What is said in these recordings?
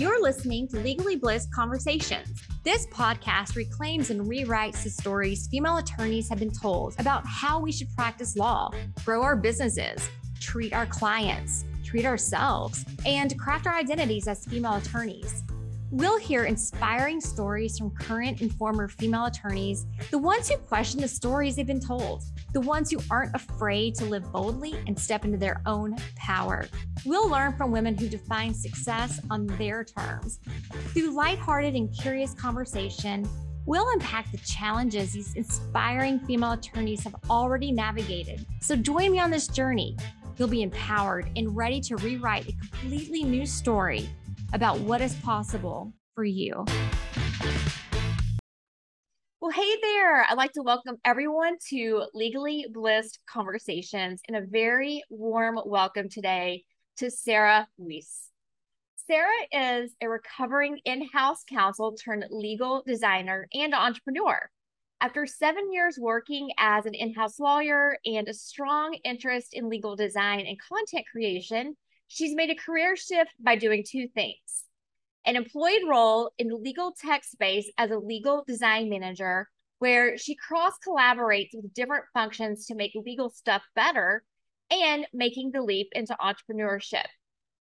You're listening to Legally Blissed Conversations. This podcast reclaims and rewrites the stories female attorneys have been told about how we should practice law, grow our businesses, treat our clients, treat ourselves, and craft our identities as female attorneys. We'll hear inspiring stories from current and former female attorneys, the ones who question the stories they've been told, the ones who aren't afraid to live boldly and step into their own power. We'll learn from women who define success on their terms. Through lighthearted and curious conversation, we'll unpack the challenges these inspiring female attorneys have already navigated. So join me on this journey. You'll be empowered and ready to rewrite a completely new story about what is possible for you. Well, hey there. I'd like to welcome everyone to Legally Blissed Conversations and a very warm welcome today to Sarah Ouis. Sarah is a recovering in house counsel turned legal designer and entrepreneur. After seven years working as an in house lawyer and a strong interest in legal design and content creation, she's made a career shift by doing two things an employed role in the legal tech space as a legal design manager, where she cross collaborates with different functions to make legal stuff better and making the leap into entrepreneurship.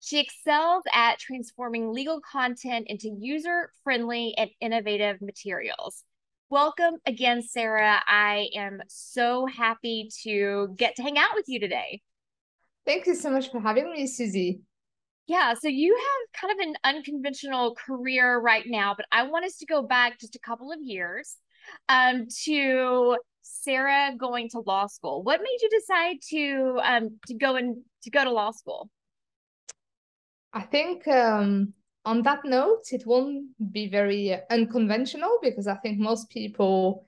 She excels at transforming legal content into user friendly and innovative materials. Welcome again, Sarah. I am so happy to get to hang out with you today. Thank you so much for having me, Susie. Yeah, so you have kind of an unconventional career right now, but I want us to go back just a couple of years um, to Sarah going to law school. What made you decide to um, to go and to go to law school? I think um, on that note, it won't be very unconventional because I think most people,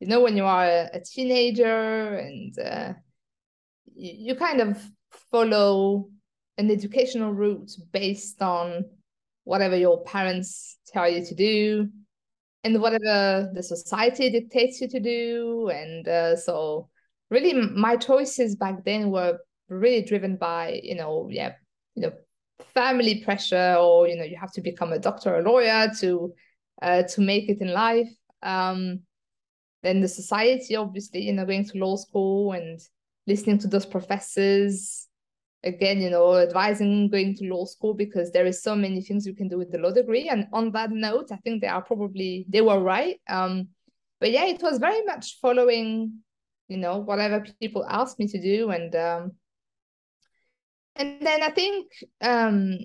you know, when you are a, teenager and uh, you, you kind of follow an educational route based on whatever your parents tell you to do and whatever the society dictates you to do. And uh, so really my choices back then were really driven by you know yeah you know family pressure or you know you have to become a doctor or a lawyer to uh, to make it in life. Um then the society obviously you know going to law school and listening to those professors again, you know, advising going to law school because there is so many things you can do with the law degree. And on that note, I think they are probably they were right. Um, but yeah, it was very much following, you know, whatever people asked me to do, and um, and then I think um,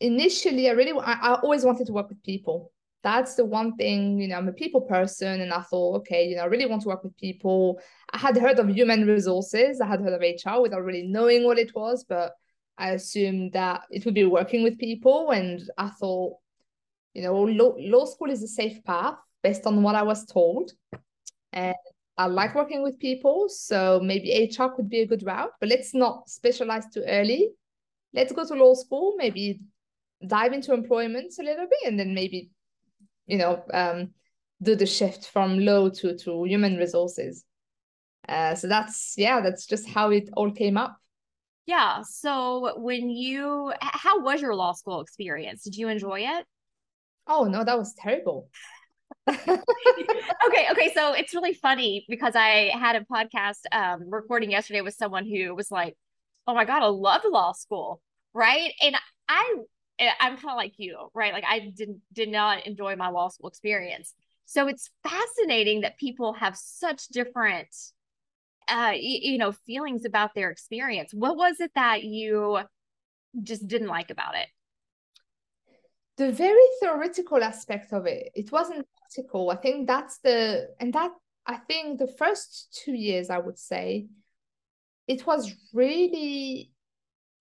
initially I really I, I always wanted to work with people that's the one thing you know i'm a people person and i thought okay you know i really want to work with people. I had heard of human resources. I had heard of hr without really knowing what it was but i assumed that it would be working with people. And i thought you know law, law school is a safe path based on what i was told. And i like working with people so maybe hr could be a good route but let's not specialize too early. Let's go to law school maybe dive into employment a little bit and then maybe you know um, do the shift from low to to human resources. Uh, so that's yeah that's just how it all came up. Yeah so when you how was your law school experience? Did you enjoy it? Oh no that was terrible. Okay okay so it's really funny because i had a podcast um recording yesterday with someone who was like oh my god i love law school right? And i I'm kind of like you, right? Like I did did not enjoy my law school experience. So it's fascinating that people have such different uh you, you know feelings about their experience. What was it that you just didn't like about it? The very theoretical aspect of it. It wasn't practical. I think that's the and that I think the first 2 years I would say it was really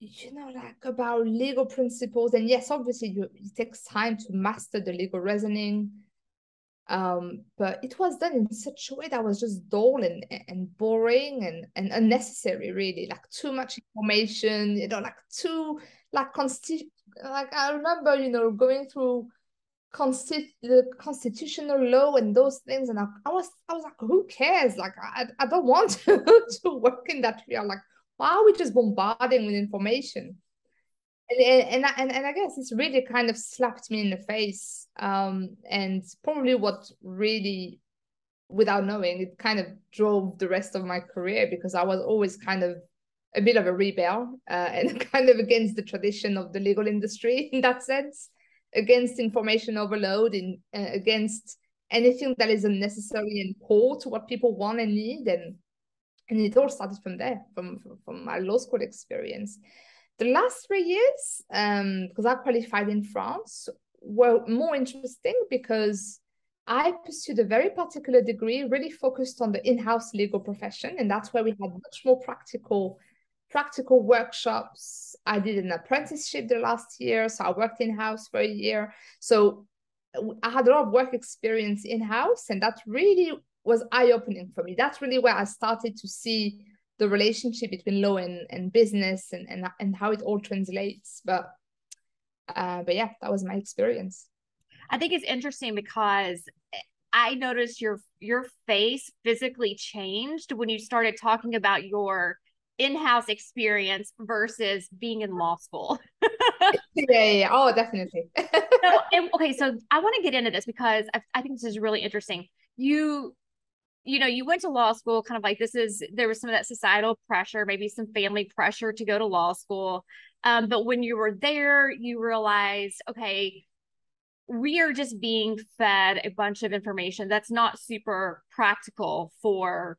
you know, like about legal principles. And yes, obviously, you, it takes time to master the legal reasoning. Um, but it was done in such a way that was just dull and, and boring and, and unnecessary, really. Like too much information, you know, like too, like, consti- like I remember, you know, going through consti- the constitutional law and those things and I, I was I was like who cares like I, I don't want to, to work in that field like why are we just bombarding with information? and, and, and, and I guess it's really kind of slapped me in the face. Um, and probably what really, without knowing, it kind of drove the rest of my career because I was always kind of a bit of a rebel uh, and kind of against the tradition of the legal industry in that sense, against information overload, and uh, against anything that is unnecessary and poor to what people want and need. And and it all started from there, from from my law school experience. The last three years, um, because I qualified in France, were more interesting because I pursued a very particular degree, really focused on the in-house legal profession, and that's where we had much more practical practical workshops. I did an apprenticeship the last year, so I worked in-house for a year. So I had a lot of work experience in-house, and that really was eye-opening for me. That's really where I started to see the relationship between law and, and business and, and and how it all translates. But uh, but yeah, that was my experience. I think it's interesting because I noticed your your face physically changed when you started talking about your in-house experience versus being in law school. yeah, yeah, oh, definitely. so, and, okay, so I want to get into this because I, I think this is really interesting. You, you know, you went to law school, kind of like this is there was some of that societal pressure, maybe some family pressure to go to law school. Um, but when you were there, you realized, okay, we are just being fed a bunch of information that's not super practical for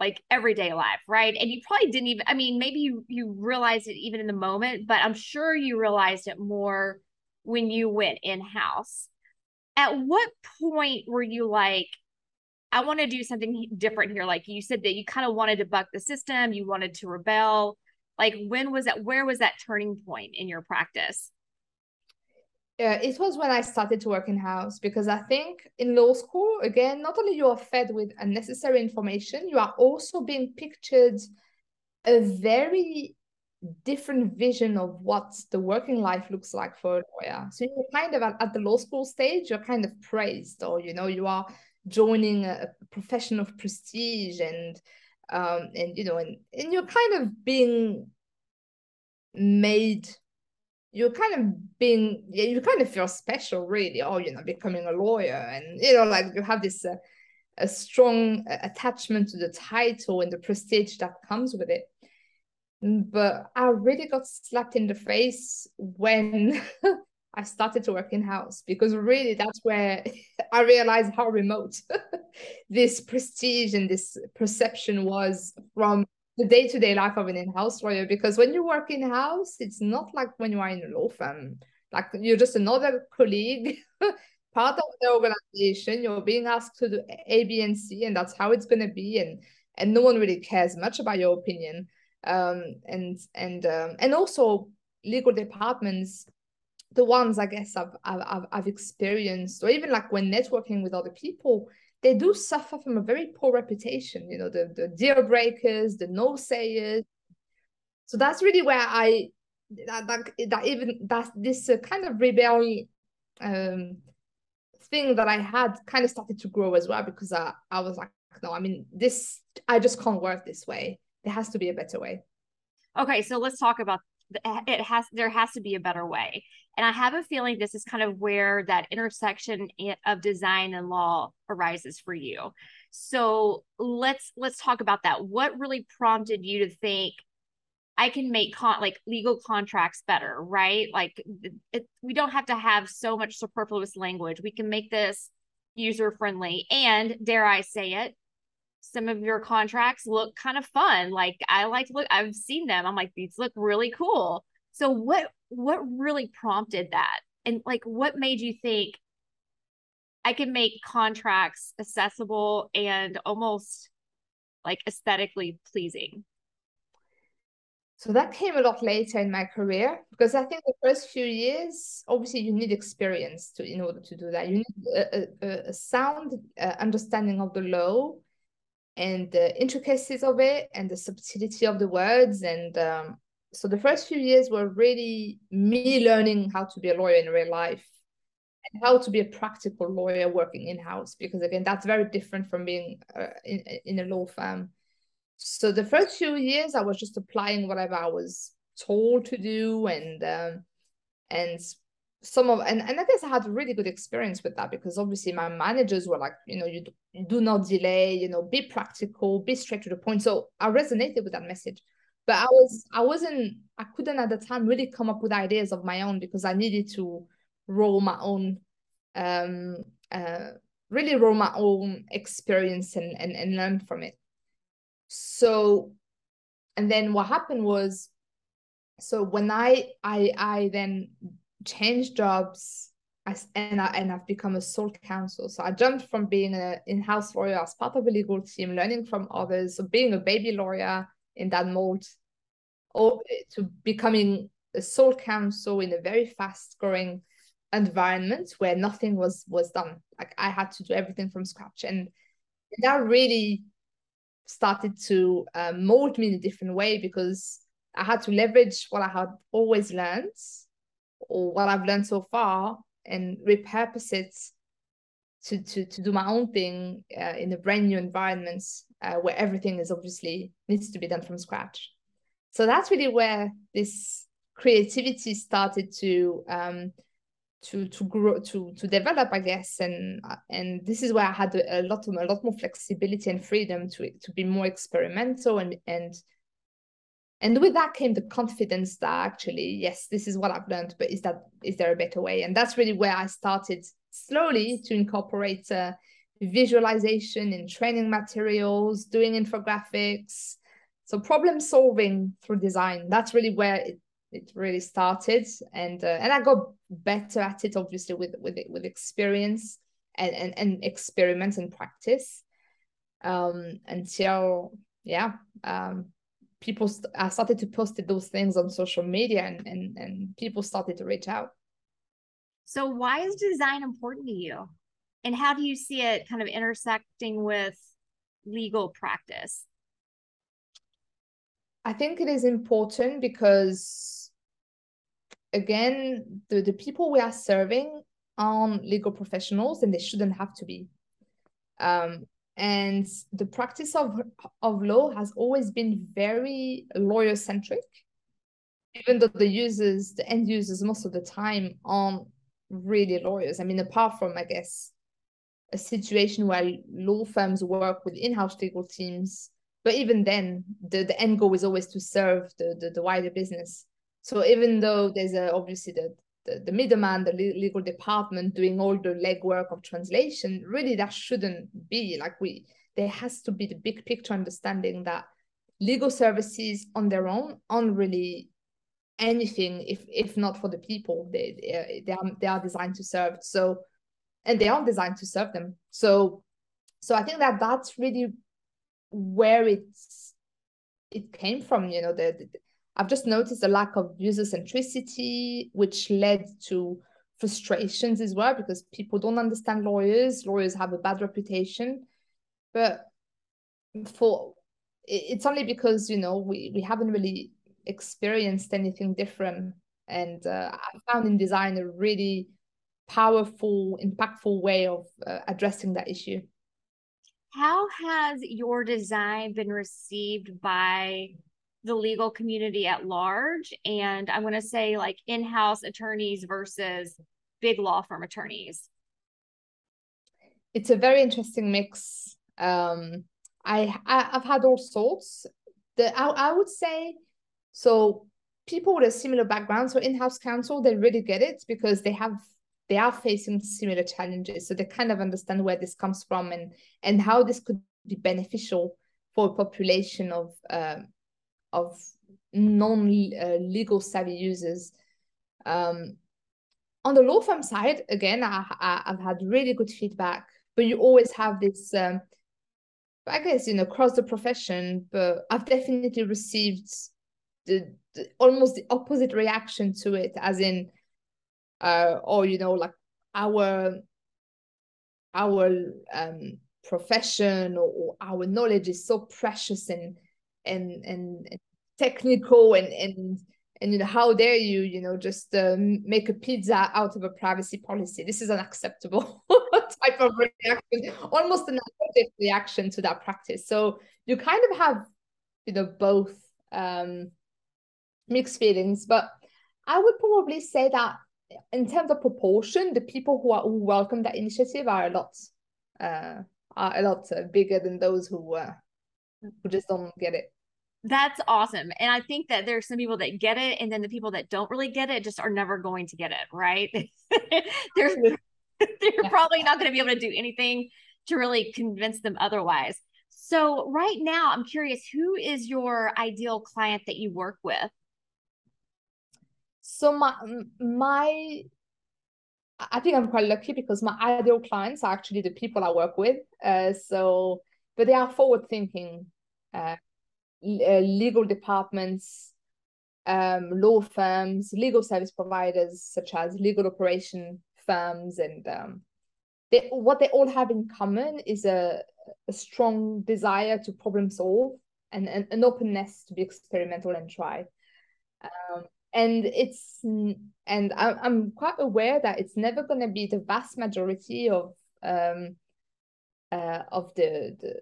like everyday life, right? And you probably didn't even, I mean, maybe you, you realized it even in the moment, but I'm sure you realized it more when you went in house. At what point were you like, I want to do something different here? Like you said that you kind of wanted to buck the system, you wanted to rebel. Like when was that? Where was that turning point in your practice? Yeah, it was when I started to work in house because I think in law school, again, not only you are fed with unnecessary information, you are also being pictured a very different vision of what the working life looks like for a lawyer. So you're kind of at, at the law school stage, you're kind of praised, or you know, you are joining a, profession of prestige and um and you know and, and you're kind of being made you're kind of being yeah, you kind of feel special really. Oh you know becoming a lawyer. And you know like you have this uh, a strong uh, attachment to the title and the prestige that comes with it. But i really got slapped in the face when i started to work in house because really that's where i realized how remote this prestige and this perception was from the day-to-day life of an in-house lawyer. Because when you work in-house it's not like when you are in a law firm. Like you're just another colleague part of the organization. You're being asked to do a b and c and that's how it's going to be and and no one really cares much about your opinion. Um and and um, and also legal departments the ones i guess I've, I've i've experienced or even like when networking with other people they do suffer from a very poor reputation, you know, the, the deal breakers, the no sayers. So that's really where I, that, that, that even that this uh, kind of rebellion um, thing that I had kind of started to grow as well because I, I was like, no, I mean, this, I just can't work this way. There has to be a better way. Okay, so let's talk about it has there has to be a better way. And i have a feeling this is kind of where that intersection of design and law arises for you. So let's let's talk about that. What really prompted you to think i can make con like legal contracts better right? Like it, we don't have to have so much superfluous language. We can make this user friendly and dare i say it some of your contracts look kind of fun. Like I like to look, I've seen them. I'm like, these look really cool. So what what really prompted that? And like what made you think I can make contracts accessible and almost like aesthetically pleasing? So that came a lot later in my career because I think the first few years, obviously, you need experience to in order to do that. You need a, a, a sound uh, understanding of the law, and the intricacies of it and the subtlety of the words. And um, so the first few years were really me learning how to be a lawyer in real life and how to be a practical lawyer working in-house because again that's very different from being uh, in, in a law firm. So the first few years i was just applying whatever i was told to do and um, and some of and, and I guess I had a really good experience with that because obviously my managers were like, you know, you, do not delay, you know, be practical, be straight to the point. So I resonated with that message. But I was I wasn't I couldn't at the time really come up with ideas of my own because I needed to roll my own um uh really roll my own experience and and, and learn from it. So and then what happened was so when I I I then changed jobs as, and I, and I've become a sole counsel. So I jumped from being an in-house lawyer as part of a legal team, learning from others, so being a baby lawyer in that mold, or to becoming a sole counsel in a very fast-growing environment where nothing was was done. Like I had to do everything from scratch, and that really started to uh, mold me in a different way because I had to leverage what I had always learned what I've learned so far and repurpose it to to to do my own thing uh, in a brand new environment uh, where everything is obviously needs to be done from scratch. So that's really where this creativity started to um, to to grow to to develop, I guess, and and this is where I had a lot of, a lot more flexibility and freedom to to be more experimental and and and with that came the confidence that actually yes this is what i've learned but is that is there a better way? And that's really where i started slowly to incorporate uh, visualization in training materials doing infographics. So problem solving through design that's really where it, it really started. And uh, and i got better at it obviously with with with experience and and, and experiment and practice um until yeah um people st- I started to post those things on social media and, and and people started to reach out. So why is design important to you? And how do you see it kind of intersecting with legal practice? I think it is important because again, the, the people we are serving aren't legal professionals and they shouldn't have to be. Um, and the practice of of law has always been very lawyer centric even though the users the end users most of the time aren't really lawyers. I mean apart from i guess a situation where law firms work with in-house legal teams but even then the, the end goal is always to serve the, the, the wider business. So even though there's a, obviously the the, the middleman, the legal department doing all the legwork of translation, really that shouldn't be. Like we, there has to be the big picture understanding that legal services on their own aren't really anything if if not for the people they they, they are they are designed to serve. So and they aren't designed to serve them. So so i think that that's really where it's it came from you know the, the I've just noticed a lack of user centricity, which led to frustrations as well because people don't understand lawyers. Lawyers have a bad reputation, but for it's only because you know we we haven't really experienced anything different. And uh, I found in design a really powerful, impactful way of uh, addressing that issue. How has your design been received by the legal community at large and i'm going to say like in-house attorneys versus big law firm attorneys. It's a very interesting mix. Um i, I have had all sorts. The I, I would say so people with a similar background so in-house counsel they really get it because they have they are facing similar challenges. So they kind of understand where this comes from and and how this could be beneficial for a population of um, of non-legal savvy users. Um, on the law firm side, again, I, have had really good feedback, but you always have this, um, I guess, you know, across the profession, but I've definitely received the, the almost the opposite reaction to it, as in, uh, or, you know, like our, our um, profession or, or our knowledge is so precious and and and technical and and and you know how dare you you know just um, make a pizza out of a privacy policy this is unacceptable type of reaction almost an allergic reaction to that practice so you kind of have you know both um mixed feelings. But I would probably say that in terms of proportion, the people who are who welcome that initiative are a lot uh, are a lot uh, bigger than those who uh, who just don't get it. That's awesome. And I think that there's some people that get it, and then the people that don't really get it just are never going to get it, right? they're they're probably not going to be able to do anything to really convince them otherwise. So, right now, I'm curious who is your ideal client that you work with? So, my, my, I think I'm quite lucky because my ideal clients are actually the people I work with. Uh, so, but they are forward thinking uh, uh, legal departments, um, law firms, legal service providers such as legal operation firms, and um, they, what they all have in common is a, a strong desire to problem solve and, and an openness to be experimental and try. Um, and it's and I, I'm quite aware that it's never going to be the vast majority of um, uh, of the, the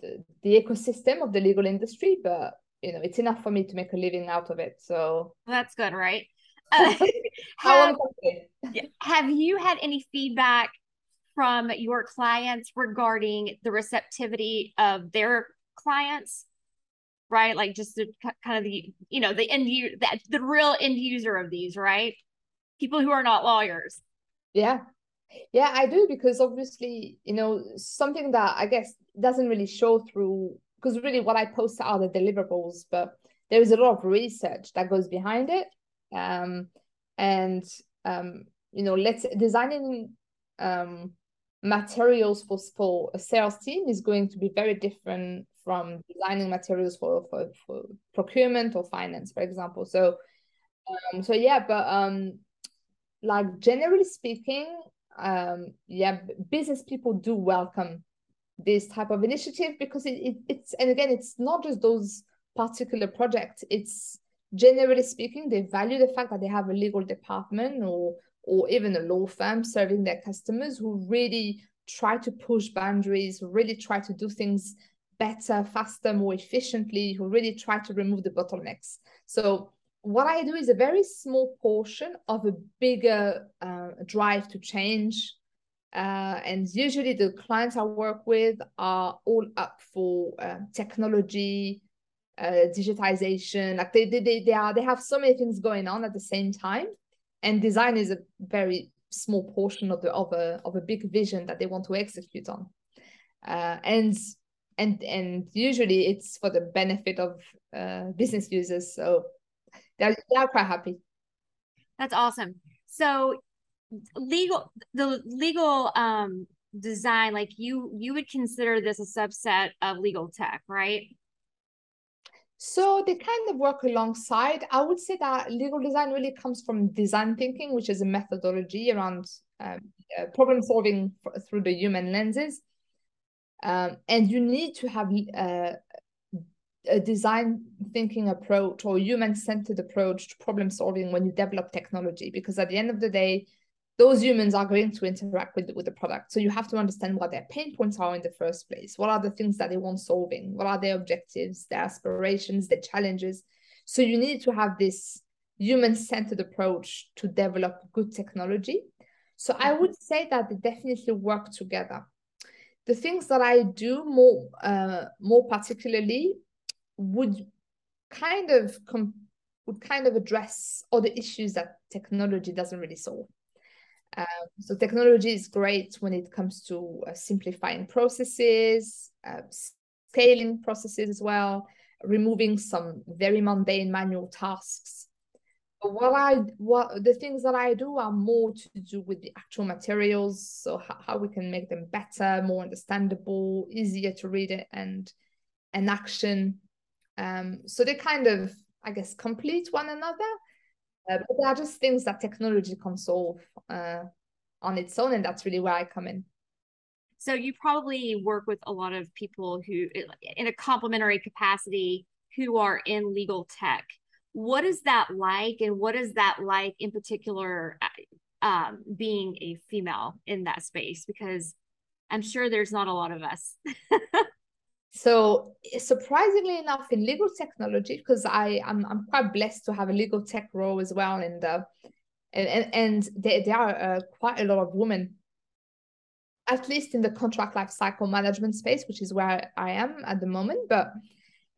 the, the ecosystem of the legal industry, but you know, it's enough for me to make a living out of it. So that's good, right? Uh, have, have you had any feedback from your clients regarding the receptivity of their clients? Right, like just the kind of the you know the end you that the real end user of these, right? People who are not lawyers. Yeah, yeah, I do because obviously, you know, something that I guess doesn't really show through because really what I post are the deliverables, but there is a lot of research that goes behind it. Um, and um, you know, let's designing um materials for for a sales team is going to be very different from designing materials for for, for procurement or finance, for example. So um, so yeah, but um like generally speaking, um, yeah, business people do welcome this type of initiative because it, it, it's and again it's not just those particular projects. It's generally speaking they value the fact that they have a legal department or or even a law firm serving their customers who really try to push boundaries really try to do things better faster more efficiently who really try to remove the bottlenecks. So what I do is a very small portion of a bigger uh, drive to change. Uh, and usually the clients I work with are all up for uh, technology, digitization. Like they, they, they, they, are, they have so many things going on at the same time. And design is a very small portion of the of a of a big vision that they want to execute on. Uh, and and and usually it's for the benefit of uh, business users. So they're, they're quite happy. That's awesome. So legal the legal um design like you you would consider this a subset of legal tech right so they kind of work alongside i would say that legal design really comes from design thinking which is a methodology around um, uh, problem solving through the human lenses um, and you need to have uh, a design thinking approach or human centered approach to problem solving when you develop technology because at the end of the day those humans are going to interact with, with the product. So you have to understand what their pain points are in the first place. What are the things that they want solving? What are their objectives their aspirations their challenges? So you need to have this human centered approach to develop good technology. So i would say that they definitely work together. The things that i do more uh, more particularly would kind of com- would kind of address all the issues that technology doesn't really solve. Um, so technology is great when it comes to uh, simplifying processes, uh, scaling processes as well, removing some very mundane manual tasks. But what I what the things that I do are more to do with the actual materials, so how, how we can make them better, more understandable, easier to read it and and action um, so they kind of, I guess, complete one another. Uh, but they are just things that technology can solve uh, on its own, and that's really where I come in. So you probably work with a lot of people who, in a complementary capacity, who are in legal tech. What is that like, and what is that like in particular, uh, um, being a female in that space? Because I'm sure there's not a lot of us. so surprisingly enough in legal technology because i I'm, I'm quite blessed to have a legal tech role as well and uh, and and, and there, there are uh, quite a lot of women at least in the contract life cycle management space which is where i am at the moment but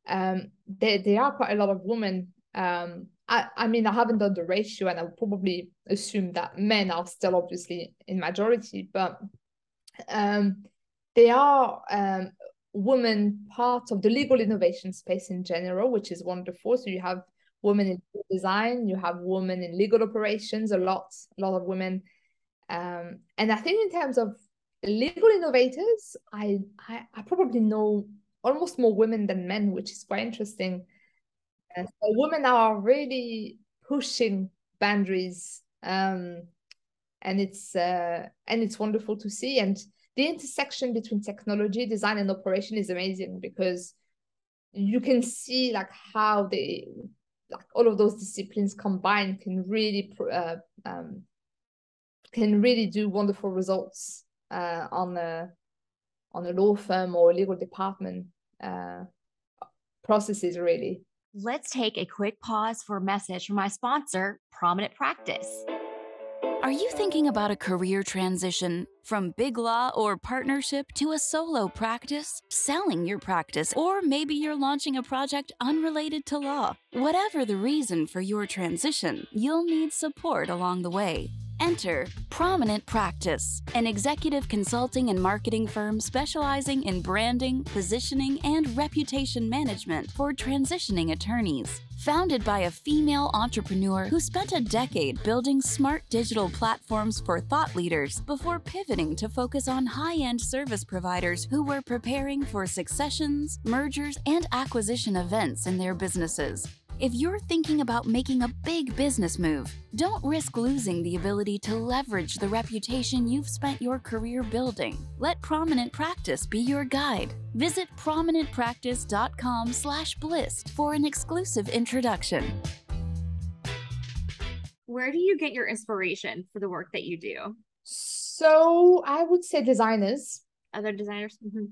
um there, there are quite a lot of women um I, I mean i haven't done the ratio and i would probably assume that men are still obviously in majority but um they are um women part of the legal innovation space in general, which is wonderful. So you have women in design, you have women in legal operations, a lot, a lot of women. Um, and I think in terms of legal innovators, I, I, I probably know almost more women than men, which is quite interesting. Uh, so women are really pushing boundaries, um, and it's uh, and it's wonderful to see. And the intersection between technology, design, and operation is amazing because you can see like how they like all of those disciplines combined can really uh, um, can really do wonderful results uh, on a on a law firm or legal department uh, processes really. Let's take a quick pause for a message from my sponsor, Prominent Practice. Are you thinking about a career transition from big law or partnership to a solo practice, selling your practice, or maybe you're launching a project unrelated to law? Whatever the reason for your transition, you'll need support along the way. Enter Prominent Practice, an executive consulting and marketing firm specializing in branding, positioning, and reputation management for transitioning attorneys. Founded by a female entrepreneur who spent a decade building smart digital platforms for thought leaders before pivoting to focus on high end service providers who were preparing for successions, mergers, and acquisition events in their businesses. If you're thinking about making a big business move, don't risk losing the ability to leverage the reputation you've spent your career building. Let Prominent Practice be your guide. Visit prominentpractice.com/blist for an exclusive introduction. Where do you get your inspiration for the work that you do? So I would say designers. Other designers. Mm-hmm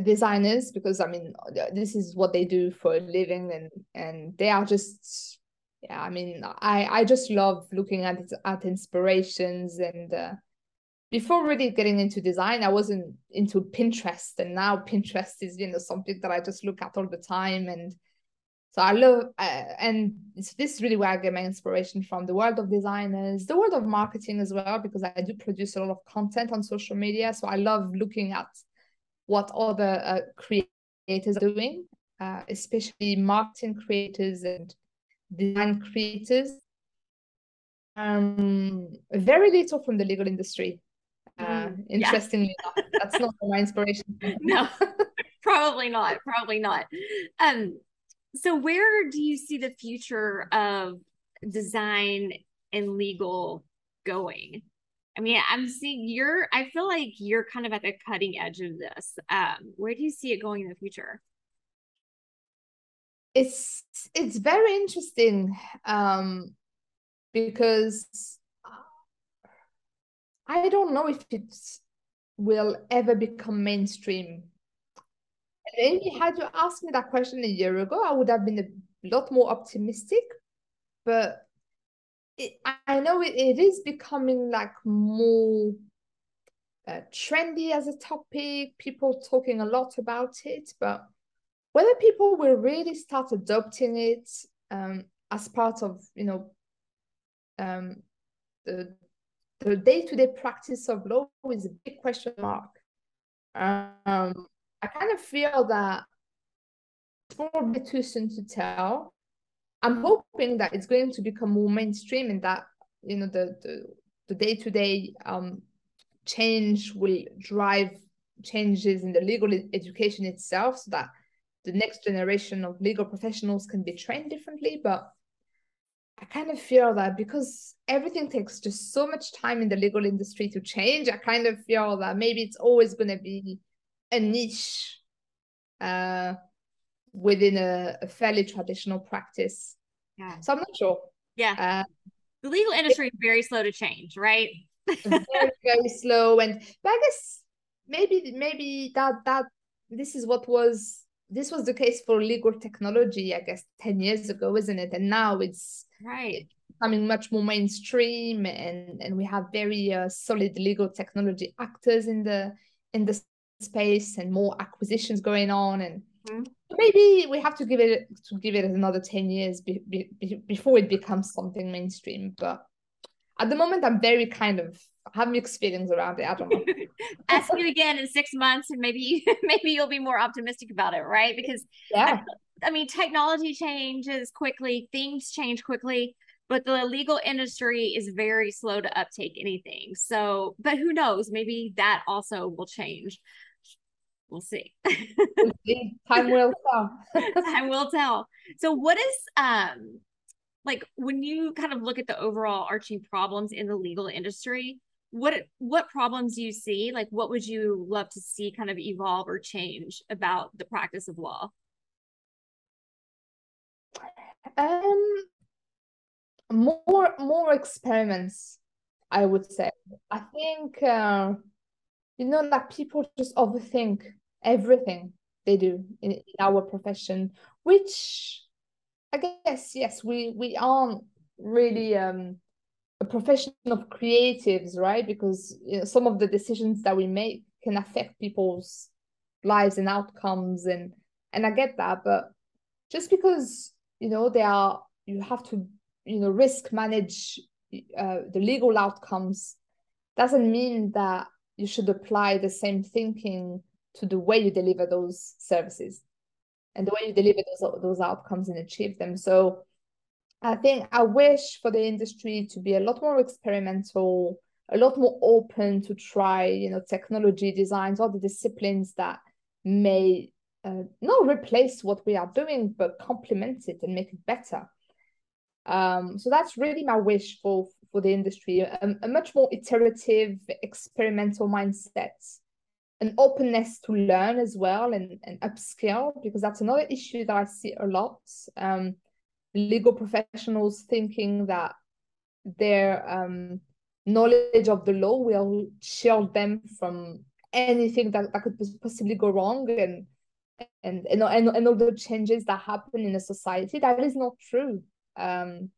designers because I mean this is what they do for a living and and they are just yeah I mean I I just love looking at at inspirations and uh, before really getting into design I wasn't into Pinterest and now Pinterest is you know something that I just look at all the time and so I love uh, and this is really where I get my inspiration from the world of designers the world of marketing as well because I do produce a lot of content on social media so I love looking at what other uh, creators are doing, uh, especially marketing creators and design creators. Um, very little from the legal industry. Uh, mm, interestingly yeah. enough, that's not my inspiration. no, probably not. Probably not. Um, so where do you see the future of design and legal going? I mean, I'm seeing you're, I feel like you're kind of at the cutting edge of this. Um, where do you see it going in the future? It's it's very interesting um, because I don't know if it will ever become mainstream. And you had to ask me that question a year ago, I would have been a lot more optimistic. But I know it, it is becoming like more uh, trendy as a topic, people talking a lot about it, but whether people will really start adopting it um, as part of, you know, um, the the day-to-day practice of law is a big question mark. Um, I kind of feel that it's probably too soon to tell. I'm hoping that it's going to become more mainstream and that you know the the, the day-to-day um, change will drive changes in the legal education itself so that the next generation of legal professionals can be trained differently. But i kind of feel that because everything takes just so much time in the legal industry to change i kind of feel that maybe it's always going to be a niche uh, within a, a fairly traditional practice. Yeah. So I'm not sure. Yeah. Uh, the legal industry it, is very slow to change, right? very, very slow. And but I guess maybe maybe that that this is what was this was the case for legal technology, I guess, 10 years ago, isn't it? And now it's right becoming much more mainstream and, and we have very uh, solid legal technology actors in the in the space and more acquisitions going on and mm-hmm. maybe we have to give it to give it another 10 years be, be, before it becomes something mainstream but at the moment i'm very kind of have mixed feelings around it i don't know. Ask you again in six months and maybe maybe you'll be more optimistic about it right? Because yeah. I, I mean technology changes quickly things change quickly but the legal industry is very slow to uptake anything. So but who knows? Maybe that also will change we'll see. we'll see. Time will tell. Time will tell. So what is um like when you kind of look at the overall arching problems in the legal industry, what what problems do you see? Like what would you love to see kind of evolve or change about the practice of law? Um more more experiments, I would say. I think uh, you know that people just overthink everything they do in, in our profession, which I guess yes, we we aren't really um, a profession of creatives, right? Because you know, some of the decisions that we make can affect people's lives and outcomes, and and I get that, but just because you know they are, you have to you know risk manage uh, the legal outcomes doesn't mean that you should apply the same thinking to the way you deliver those services and the way you deliver those those outcomes and achieve them. So I think I wish for the industry to be a lot more experimental, a lot more open to try, you know, technology designs, all the disciplines that may uh, not replace what we are doing, but complement it and make it better. Um, so that's really my wish for for the industry, a, a much more iterative, experimental mindset an openness to learn as well and, and upskill because that's another issue that I see a lot. Um, legal professionals thinking that their um, knowledge of the law will shield them from anything that, that could possibly go wrong and and and, and, and all the changes that happen in a society that is not true um,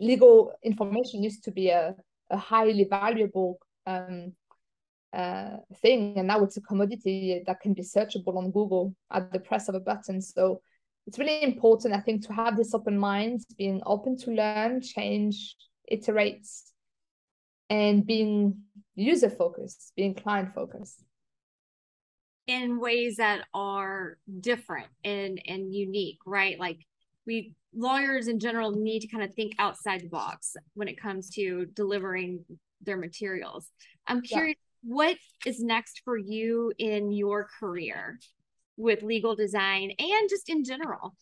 legal information used to be a, a highly valuable um, uh, thing. And now it's a commodity that can be searchable on google at the press of a button. So it's really important i think to have this open mind being open to learn change iterate and being user focused being client focused in ways that are different and and unique right? Like we lawyers in general need to kind of think outside the box when it comes to delivering their materials. I'm curious yeah what is next for you in your career with legal design and just in general?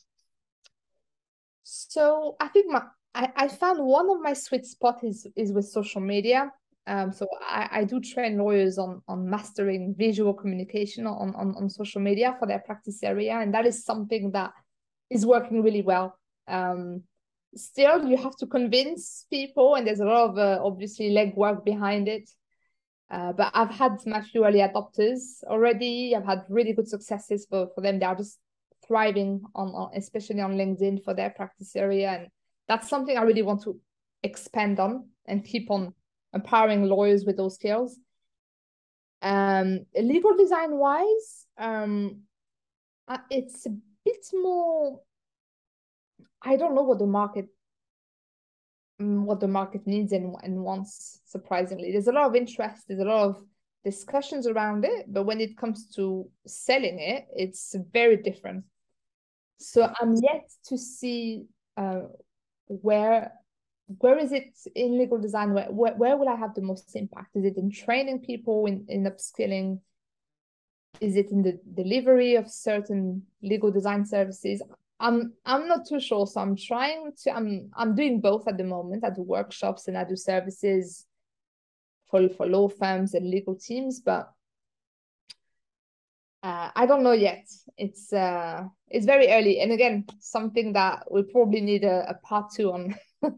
So I think my I, I found one of my sweet spots is is with social media. Um, so I, I do train lawyers on on mastering visual communication on, on on social media for their practice area, and that is something that is working really well. Um, still, you have to convince people, and there's a lot of uh, obviously legwork behind it. Uh, but I've had few early adopters already. I've had really good successes for, for them. They are just thriving on, on, especially on LinkedIn for their practice area. And that's something I really want to expand on and keep on empowering lawyers with those skills. Um, legal design wise, um, uh, it's a bit more. I don't know what the market what the market needs and, and wants surprisingly. There's a lot of interest there's a lot of discussions around it but when it comes to selling it it's very different. So i'm yet to see uh, where where is it in legal design? Where, where, where will i have the most impact? Is it in training people in, in upskilling? Is it in the delivery of certain legal design services I'm I'm not too sure. So I'm trying to I'm I'm doing both at the moment. I do workshops and I do services for for law firms and legal teams, but uh, I don't know yet. It's uh it's very early, and again, something that we probably need a, a part two on.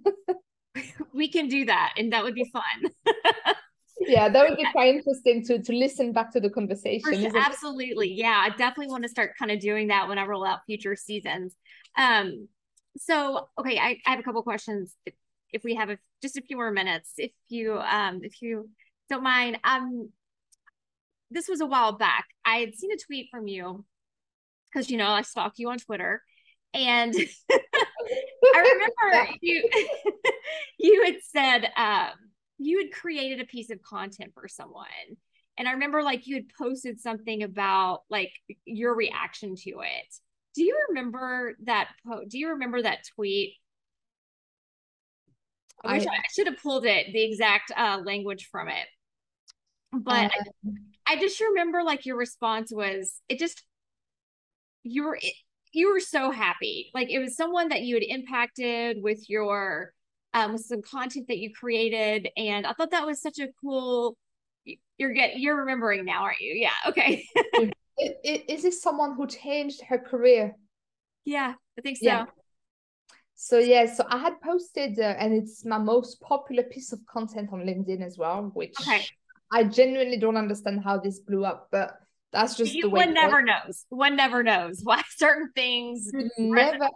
we can do that, and that would be fun. yeah, that would be quite interesting to to listen back to the conversation. Sure, absolutely. Yeah, I definitely want to start kind of doing that when I roll out future seasons. Um, so okay, I, I have a couple questions. If, if we have a, just a few more minutes, if you um if you don't mind, um, this was a while back. I had seen a tweet from you because you know I stalk you on Twitter, and I remember you you had said um you had created a piece of content for someone. And I remember like you had posted something about like your reaction to it. Do you remember that po- do you remember that tweet? I, I, I should have pulled it, the exact uh, language from it. But uh, I, I just remember like your response was it just you were it, you were so happy. Like it was someone that you had impacted with your um with some content that you created. And I thought that was such a cool you're get you're remembering now, aren't you? Yeah. Okay. is this someone who changed her career? Yeah, I think so. Yeah. So yeah, so I had posted, uh, and it's my most popular piece of content on LinkedIn as well, which okay. I genuinely don't understand how this blew up, but that's just you, the way. One never knows. One never knows why certain things. never.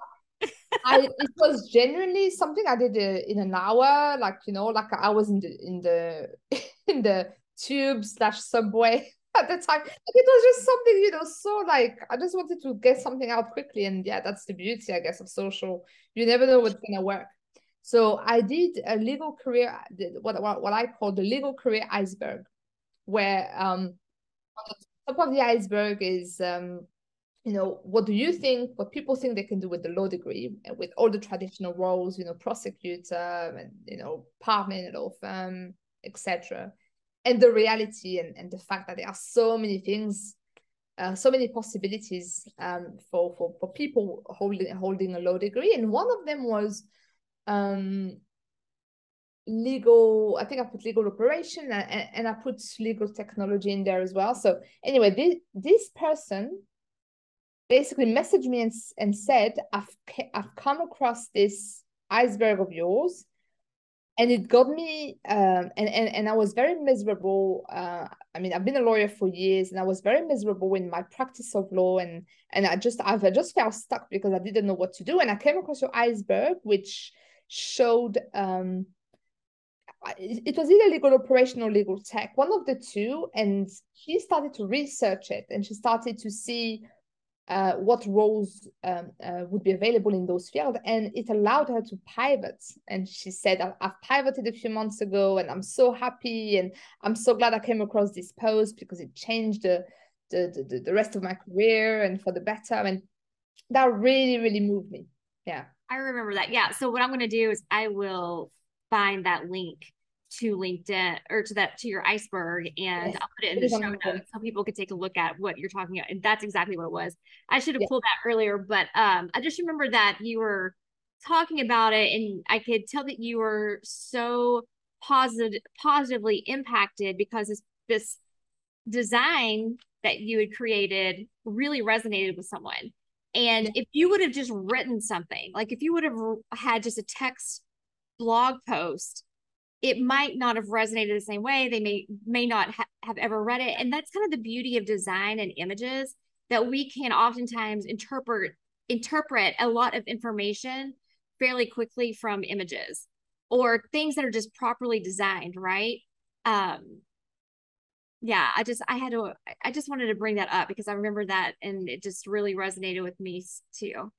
I it was genuinely something I did uh, in an hour, like you know, like I was in the in the in the tube slash subway at the time. Like, it was just something, you know, so like I just wanted to get something out quickly, and yeah, that's the beauty, I guess, of social. You never know what's gonna work. So I did a legal career, what what, what I call the legal career iceberg, where um on the top of the iceberg is um, you know what do you think what people think they can do with the law degree and with all the traditional roles you know prosecutor and you know partner in a law firm etc and the reality and, and the fact that there are so many things uh, so many possibilities um, for, for for people holding holding a law degree. And one of them was um, legal i think i put legal operation and, and i put legal technology in there as well. So anyway this, this person basically messaged me and, and said i've i've come across this iceberg of yours and it got me um, and, and and i was very miserable uh, i mean i've been a lawyer for years and i was very miserable in my practice of law and and i just i've I just felt stuck because i didn't know what to do and i came across your iceberg which showed um it was either legal operation or legal tech, one of the two. And she started to research it and she started to see uh, what roles um, uh, would be available in those fields. And it allowed her to pivot. And she said, I've pivoted a few months ago and I'm so happy. And I'm so glad I came across this post because it changed the, the, the, the rest of my career and for the better. And that really, really moved me. Yeah. I remember that. Yeah. So what I'm going to do is I will find that link to LinkedIn or to that to your iceberg and yes. I'll put it in the show notes so people could take a look at what you're talking about. And that's exactly what it was. I should have yes. pulled that earlier, but um I just remember that you were talking about it and I could tell that you were so positive positively impacted because this this design that you had created really resonated with someone. And if you would have just written something, like if you would have had just a text blog post it might not have resonated the same way. They may may not ha- have ever read it. And that's kind of the beauty of design and images that we can oftentimes interpret interpret a lot of information fairly quickly from images or things that are just properly designed right? Um yeah i just i had to i just wanted to bring that up because i remember that and it just really resonated with me too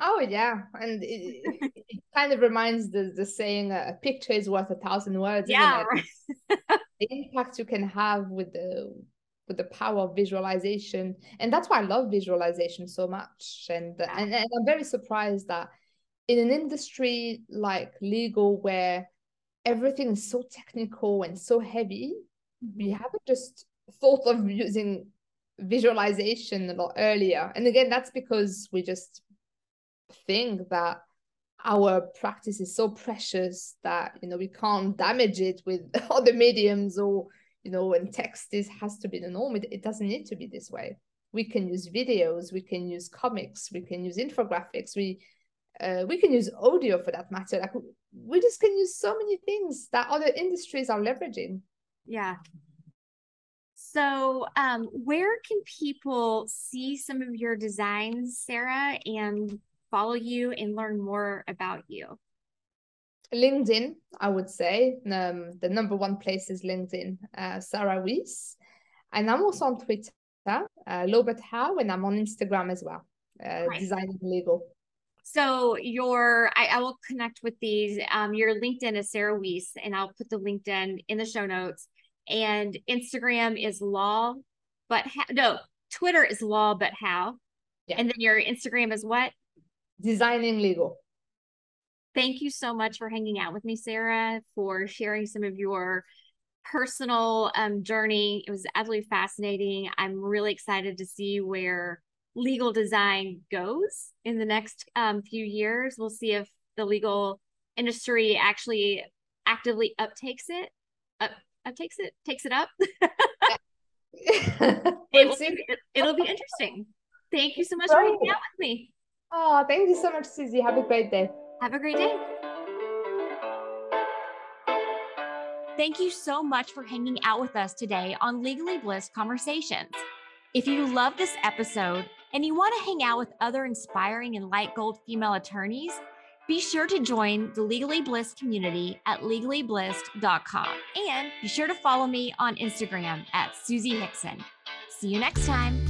Oh yeah, and it, it kind of reminds the the saying a picture is worth a thousand words. Yeah, right. the impact you can have with the with the power of visualization, and that's why I love visualization so much. And yeah. and, and I'm very surprised that in an industry like legal where everything is so technical and so heavy, we mm-hmm. haven't just thought of using visualization a lot earlier. And again, that's because we just think that our practice is so precious that you know we can't damage it with other mediums or you know when text is has to be the norm it, it doesn't need to be this way. We can use videos we can use comics we can use infographics we uh, we can use audio for that matter. Like we just can use so many things that other industries are leveraging. Yeah. So, um, where can people see some of your designs, Sarah, and follow you and learn more about you? LinkedIn, I would say. Um, the number one place is LinkedIn, uh, Sarah Ouis. And I'm also on Twitter, uh, Law But How, and I'm on Instagram as well, uh, right. Designing Legal. So your, I, I, will connect with these. Um, your LinkedIn is Sarah Ouis, and I'll put the LinkedIn in the show notes. And Instagram is Law, but ha- no, Twitter is Law, but How. Yeah. And then your Instagram is what? Designing Legal. Thank you so much for hanging out with me, Sarah, for sharing some of your personal um, journey. It was absolutely fascinating. I'm really excited to see where legal design goes in the next um, few years. We'll see if the legal industry actually actively uptakes it, up, uptakes it, takes it up. it will it'll be interesting. Thank you so much for hanging out with me. Oh, thank you so much, Susie. Have a great day. Have a great day. Thank you so much for hanging out with us today on Legally Blissed Conversations. If you love this episode and you want to hang out with other inspiring and light gold female attorneys, be sure to join the Legally Blissed community at legallyblissed.com and be sure to follow me on Instagram at Susie Hickson. See you next time.